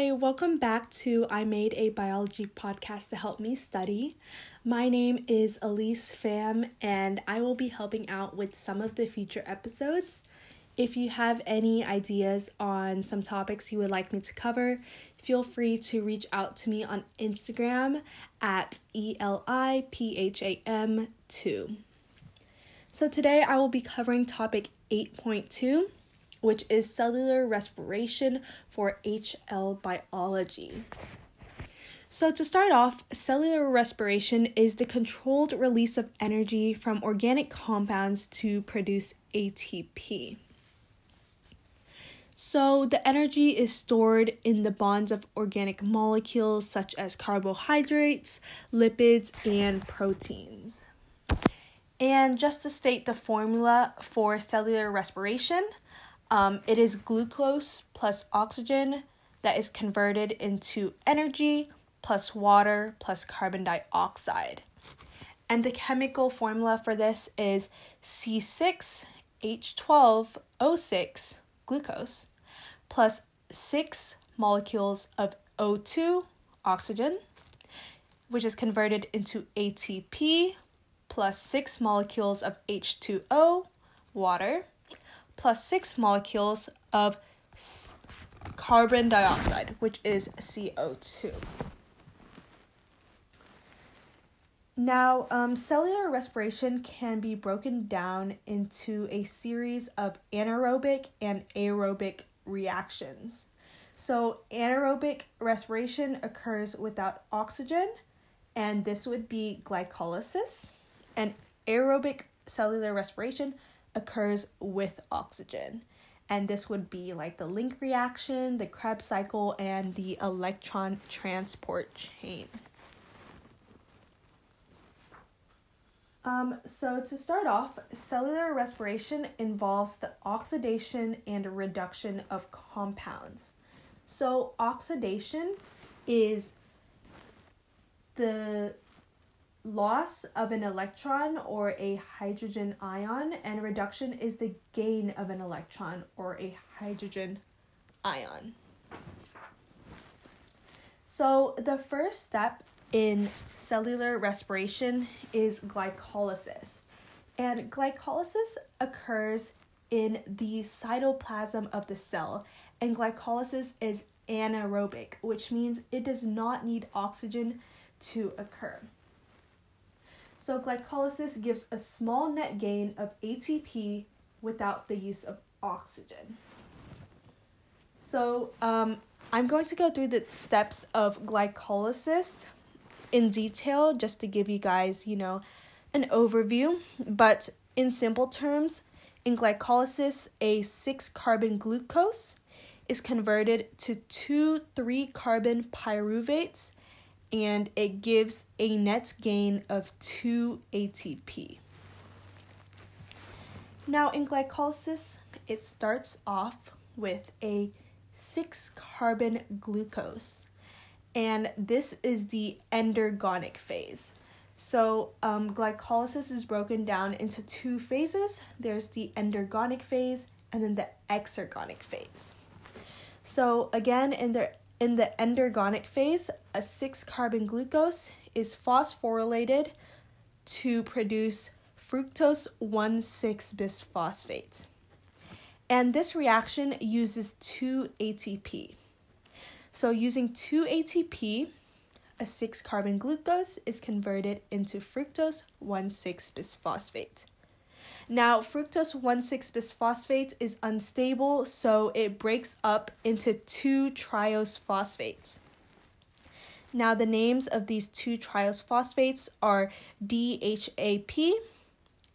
Hi, welcome back to I Made a Biology podcast to help me study. My name is Elise Pham, and I will be helping out with some of the future episodes. If you have any ideas on some topics you would like me to cover, feel free to reach out to me on Instagram at ELIPHAM2. So today I will be covering topic 8.2 which is cellular respiration for HL biology. So, to start off, cellular respiration is the controlled release of energy from organic compounds to produce ATP. So, the energy is stored in the bonds of organic molecules such as carbohydrates, lipids, and proteins. And just to state the formula for cellular respiration, um, it is glucose plus oxygen that is converted into energy plus water plus carbon dioxide. And the chemical formula for this is C6H12O6 glucose plus 6 molecules of O2 oxygen, which is converted into ATP plus 6 molecules of H2O water plus six molecules of carbon dioxide, which is CO2. Now, um, cellular respiration can be broken down into a series of anaerobic and aerobic reactions. So, anaerobic respiration occurs without oxygen, and this would be glycolysis, and aerobic cellular respiration occurs with oxygen. And this would be like the link reaction, the Krebs cycle, and the electron transport chain. Um, so, to start off, cellular respiration involves the oxidation and reduction of compounds. So, oxidation is the loss of an electron or a hydrogen ion, and reduction is the gain of an electron or a hydrogen ion. So, the first step in cellular respiration is glycolysis. And glycolysis occurs in the cytoplasm of the cell, and glycolysis is anaerobic, which means it does not need oxygen to occur. So glycolysis gives a small net gain of ATP without the use of oxygen. So um, I'm going to go through the steps of glycolysis in detail just to give you guys, you know, an overview. But in simple terms, in glycolysis, a 6 carbon glucose is converted to two 3 carbon pyruvates and it gives a net gain of 2 ATP. Now, in glycolysis, it starts off with a 6 carbon glucose, and this is the endergonic phase. So, um, glycolysis is broken down into two phases there's the endergonic phase and then the exergonic phase. So, again, in the in the endergonic phase, a 6 carbon glucose is phosphorylated to produce fructose 1 6 bisphosphate. And this reaction uses 2 ATP. So, using 2 ATP, a 6 carbon glucose is converted into fructose 1 6 bisphosphate. Now, fructose 1,6 bisphosphate is unstable, so it breaks up into two triose phosphates. Now, the names of these two triose phosphates are DHAP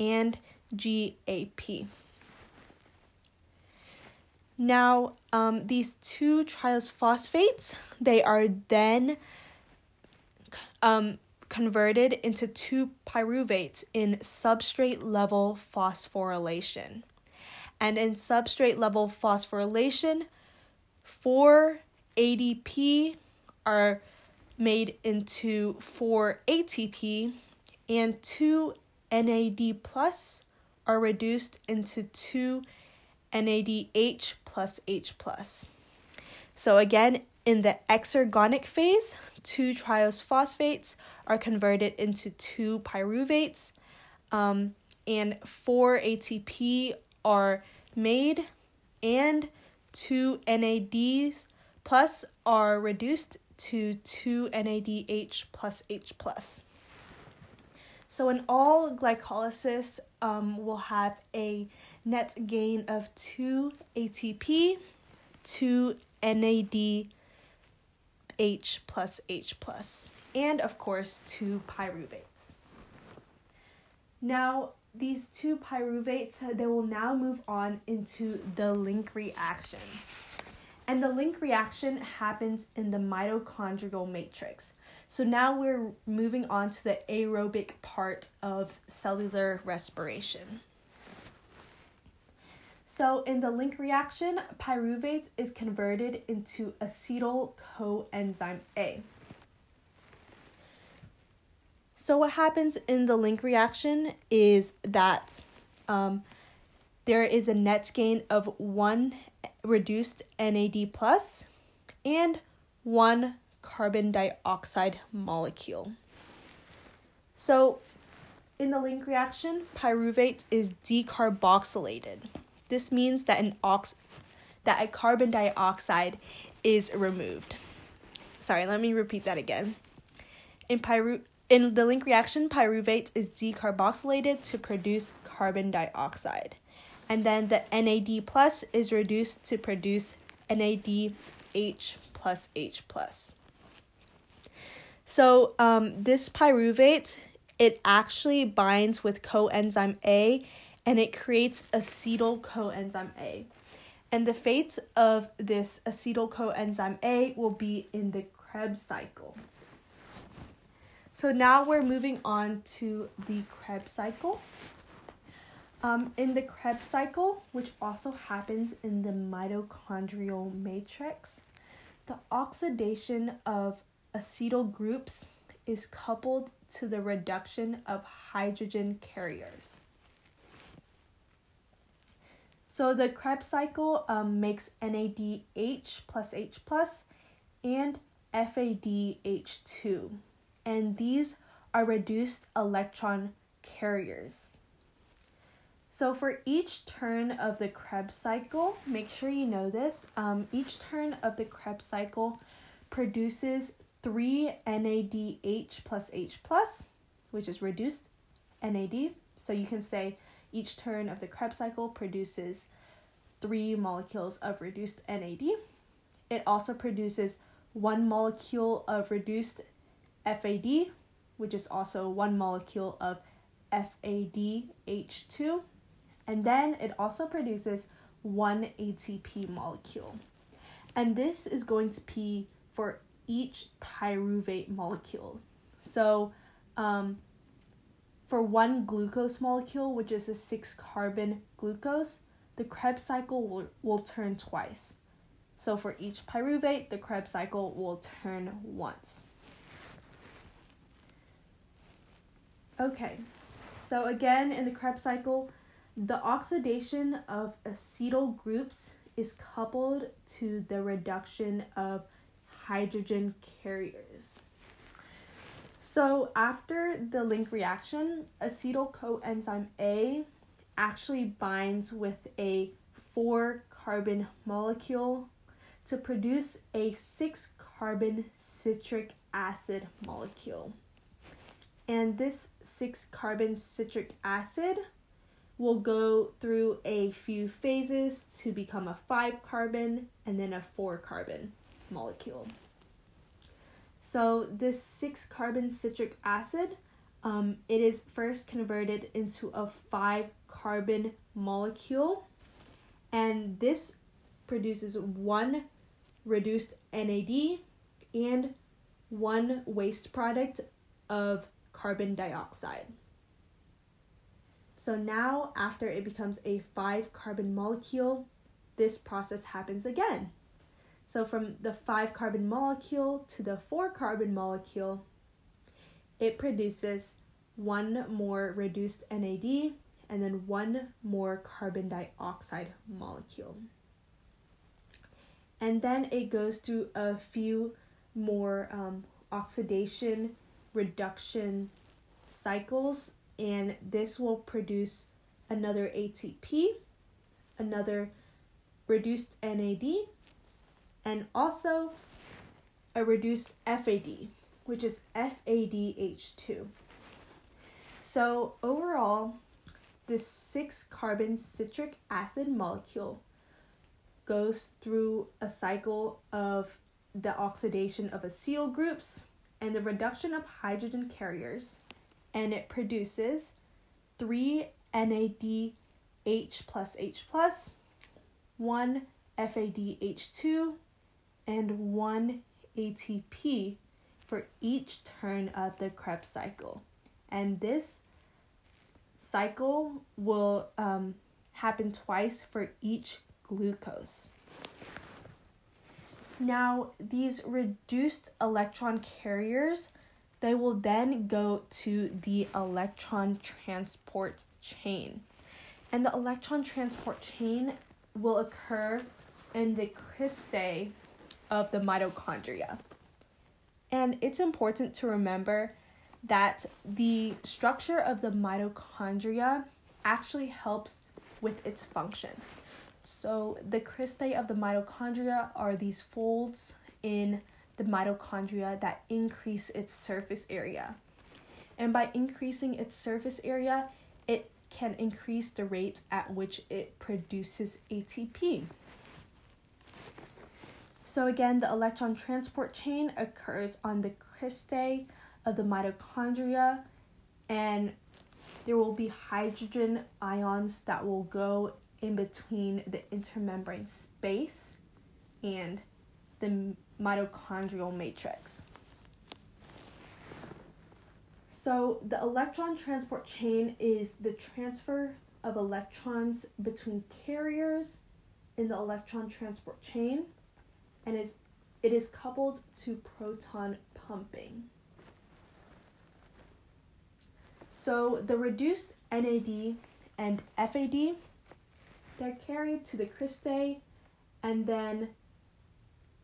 and GAP. Now, um, these two triose phosphates, they are then um, converted into two pyruvates in substrate level phosphorylation. And in substrate level phosphorylation, four ADP are made into 4 ATP and 2 NAD plus are reduced into 2 NADH plus H plus. So again, in the exergonic phase, two triose phosphates are converted into two pyruvates, um, and four ATP are made, and two NADs plus are reduced to two NADH plus H plus. So in all glycolysis, um, will have a net gain of two ATP, two NADH plus H plus, and of course two pyruvates. Now, these two pyruvates, uh, they will now move on into the link reaction. And the link reaction happens in the mitochondrial matrix. So now we're moving on to the aerobic part of cellular respiration. So in the link reaction, pyruvate is converted into acetyl coenzyme A. So what happens in the link reaction is that um, there is a net gain of one reduced NAD plus and one carbon dioxide molecule. So in the link reaction, pyruvate is decarboxylated. This means that an ox that a carbon dioxide is removed. Sorry, let me repeat that again. In pyru in the link reaction, pyruvate is decarboxylated to produce carbon dioxide. And then the NAD plus is reduced to produce NADH plus H plus. So um, this pyruvate, it actually binds with coenzyme A and it creates acetyl coenzyme A. And the fate of this acetyl coenzyme A will be in the Krebs cycle. So now we're moving on to the Krebs cycle. Um, in the Krebs cycle, which also happens in the mitochondrial matrix, the oxidation of acetyl groups is coupled to the reduction of hydrogen carriers. So the Krebs cycle um, makes NADH plus H plus and FADH2, and these are reduced electron carriers. So for each turn of the Krebs cycle, make sure you know this. Um, each turn of the Krebs cycle produces three NADH plus H plus, which is reduced NAD. So you can say each turn of the Krebs cycle produces three molecules of reduced NAD. It also produces one molecule of reduced FAD, which is also one molecule of FADH2, and then it also produces one ATP molecule. And this is going to be for each pyruvate molecule. So, um, for one glucose molecule, which is a six carbon glucose, the Krebs cycle will, will turn twice. So for each pyruvate, the Krebs cycle will turn once. Okay, so again in the Krebs cycle, the oxidation of acetyl groups is coupled to the reduction of hydrogen carriers. So after the link reaction, acetyl coenzyme A actually binds with a 4 carbon molecule to produce a 6 carbon citric acid molecule. And this 6 carbon citric acid will go through a few phases to become a 5 carbon and then a 4 carbon molecule. So this six carbon citric acid, um, it is first converted into a five carbon molecule, and this produces one reduced NAD and one waste product of carbon dioxide. So now, after it becomes a five carbon molecule, this process happens again. So from the five carbon molecule to the four carbon molecule, it produces one more reduced NAD and then one more carbon dioxide molecule. and then it goes through a few more um, oxidation reduction cycles, and this will produce another ATP, another reduced NAD, and also a reduced FAD, which is FADH2. So, overall, this six carbon citric acid molecule goes through a cycle of the oxidation of acetyl groups and the reduction of hydrogen carriers, and it produces three NADH plus H plus, one FADH2, and one ATP for each turn of the Krebs cycle. And this cycle will um, happen twice for each glucose. Now, these reduced electron carriers, they will then go to the electron transport chain. And the electron transport chain will occur in the cristae of the mitochondria. And it's important to remember that the structure of the mitochondria actually helps with its function. So, the cristae of the mitochondria are these folds in the mitochondria that increase its surface area. And by increasing its surface area, it can increase the rate at which it produces ATP. So, again, the electron transport chain occurs on the cristae of the mitochondria, and there will be hydrogen ions that will go in between the intermembrane space and the mitochondrial matrix. So, the electron transport chain is the transfer of electrons between carriers in the electron transport chain and is it is coupled to proton pumping. So the reduced NAD and FAD, they're carried to the cristae, and then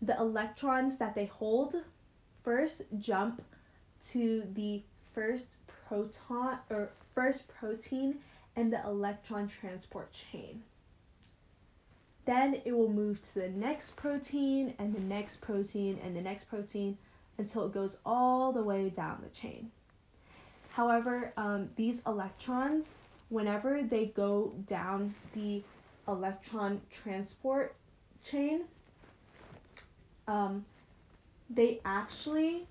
the electrons that they hold first jump to the first proton or first protein in the electron transport chain. Then it will move to the next protein and the next protein and the next protein until it goes all the way down the chain. However, um, these electrons, whenever they go down the electron transport chain, um, they actually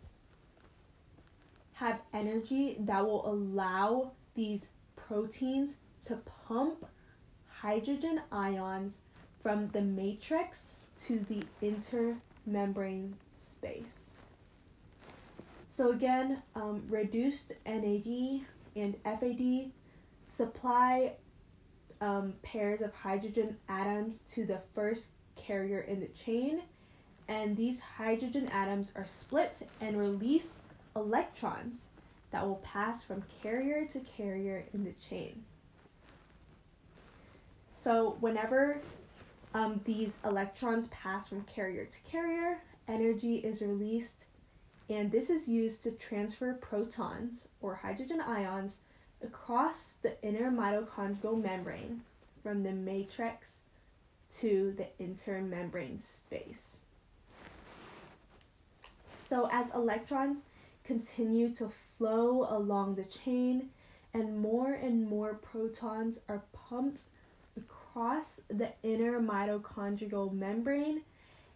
have energy that will allow these proteins to pump hydrogen ions from the matrix to the intermembrane space. So again, um, reduced NAD and FAD supply um, pairs of hydrogen atoms to the first carrier in the chain, and these hydrogen atoms are split and release electrons that will pass from carrier to carrier in the chain. So whenever um, these electrons pass from carrier to carrier, energy is released and this is used to transfer protons or hydrogen ions across the inner mitochondrial membrane from the matrix to the intermembrane space. So, as electrons continue to flow along the chain and more and more protons are pumped across the inner mitochondrial membrane,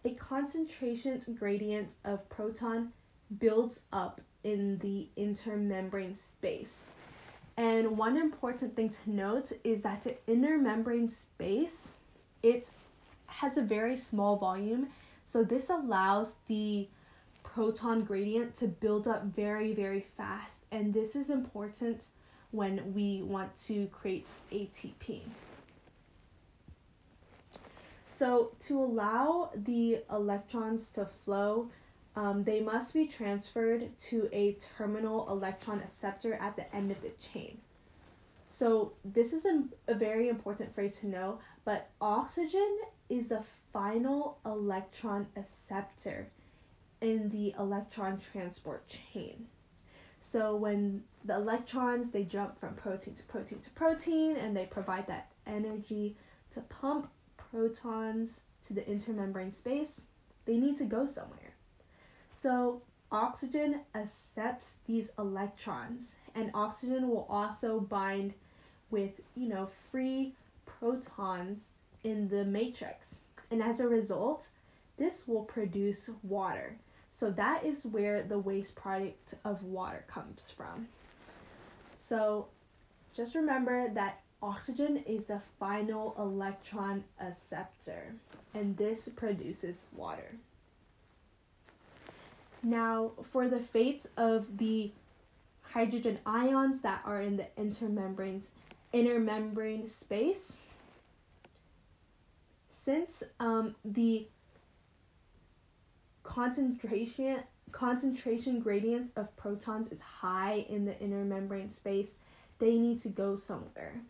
a concentration gradient of proton builds up in the intermembrane space. And one important thing to note is that the inner membrane space it has a very small volume, so this allows the proton gradient to build up very very fast and this is important when we want to create ATP. So to allow the electrons to flow um, they must be transferred to a terminal electron acceptor at the end of the chain. So, this is a, a very important phrase to know, but oxygen is the final electron acceptor in the electron transport chain. So when the electrons they jump from protein to protein to protein and they provide that energy to pump protons to the intermembrane space, they need to go somewhere. So oxygen accepts these electrons and oxygen will also bind with, you know, free protons in the matrix. And as a result, this will produce water. So that is where the waste product of water comes from. So just remember that oxygen is the final electron acceptor, and this produces water. Now, for the fates of the hydrogen ions that are in the intermembrane intermembrane space, since um, the concentration concentration gradients of protons is high in the inner membrane space, they need to go somewhere.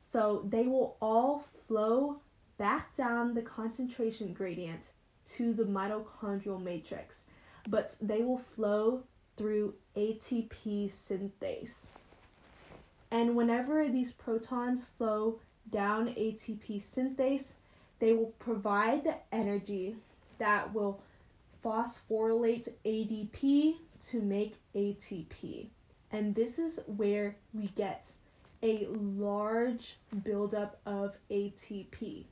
So they will all flow back down the concentration gradient to the mitochondrial matrix, but they will flow through ATP synthase. And whenever these protons flow down ATP synthase, they will provide the energy that will phosphorylate ADP to make ATP. And this is where we get a large buildup of ATP.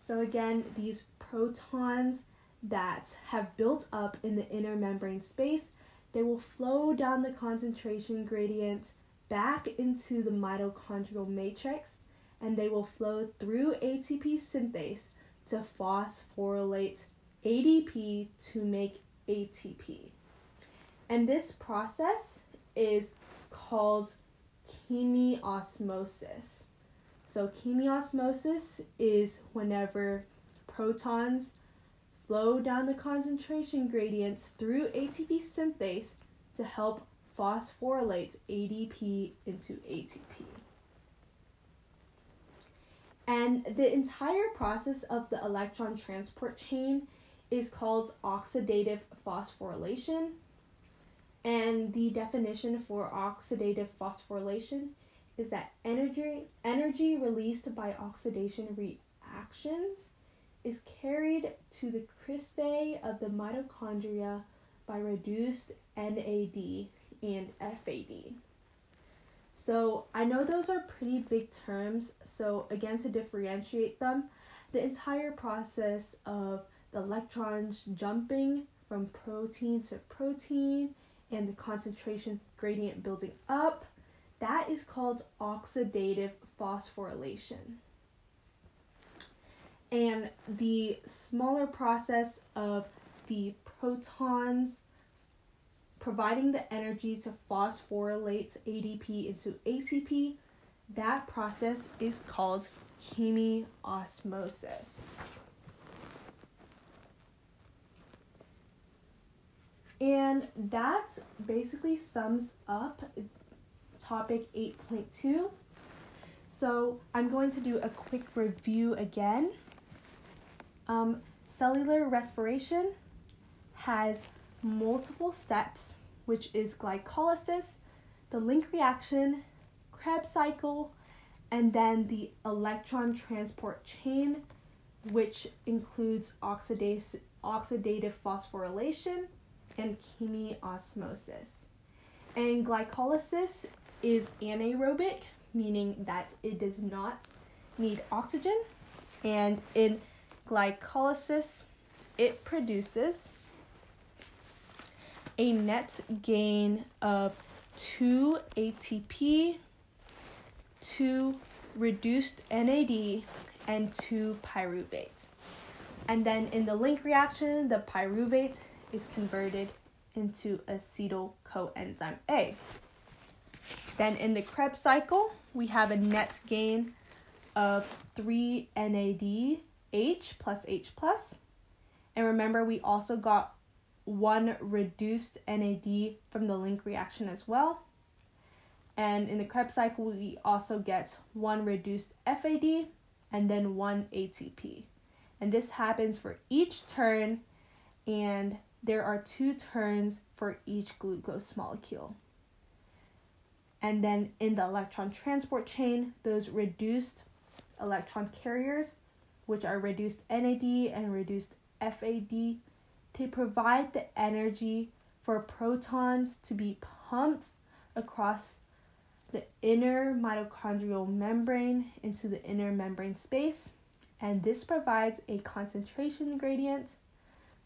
So, again, these protons that have built up in the inner membrane space, they will flow down the concentration gradient back into the mitochondrial matrix and they will flow through ATP synthase to phosphorylate ADP to make ATP. And this process is called chemiosmosis. So, chemiosmosis is whenever protons flow down the concentration gradients through ATP synthase to help phosphorylate ADP into ATP. And the entire process of the electron transport chain is called oxidative phosphorylation. And the definition for oxidative phosphorylation is that energy energy released by oxidation reactions is carried to the cristae of the mitochondria by reduced NAD and FAD. So I know those are pretty big terms, so again to differentiate them, the entire process of the electrons jumping from protein to protein and the concentration gradient building up. That is called oxidative phosphorylation. And the smaller process of the protons providing the energy to phosphorylate ADP into ATP, that process is called chemiosmosis. And that basically sums up topic 8.2. So I'm going to do a quick review again. Um, cellular respiration has multiple steps, which is glycolysis, the link reaction, Krebs cycle, and then the electron transport chain, which includes oxidative, oxidative phosphorylation and chemiosmosis. And glycolysis is anaerobic, meaning that it does not need oxygen. And in glycolysis, it produces a net gain of 2 ATP, 2 reduced NAD, and 2 pyruvate. And then in the link reaction, the pyruvate is converted into acetyl coenzyme A. Then in the Krebs cycle, we have a net gain of 3 NADH plus H plus. And remember, we also got one reduced NAD from the link reaction as well. And in the Krebs cycle, we also get one reduced FAD and then one ATP. And this happens for each turn, and there are two turns for each glucose molecule. And then in the electron transport chain, those reduced electron carriers, which are reduced NAD and reduced FAD, they provide the energy for protons to be pumped across the inner mitochondrial membrane into the inner membrane space, and this provides a concentration gradient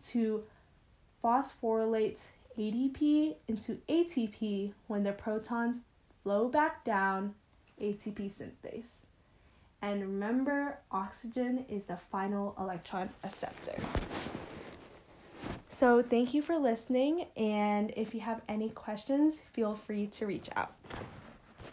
to phosphorylate ADP into ATP when the protons flow back down ATP synthase. And remember, oxygen is the final electron acceptor. So, thank you for listening, and if you have any questions, feel free to reach out.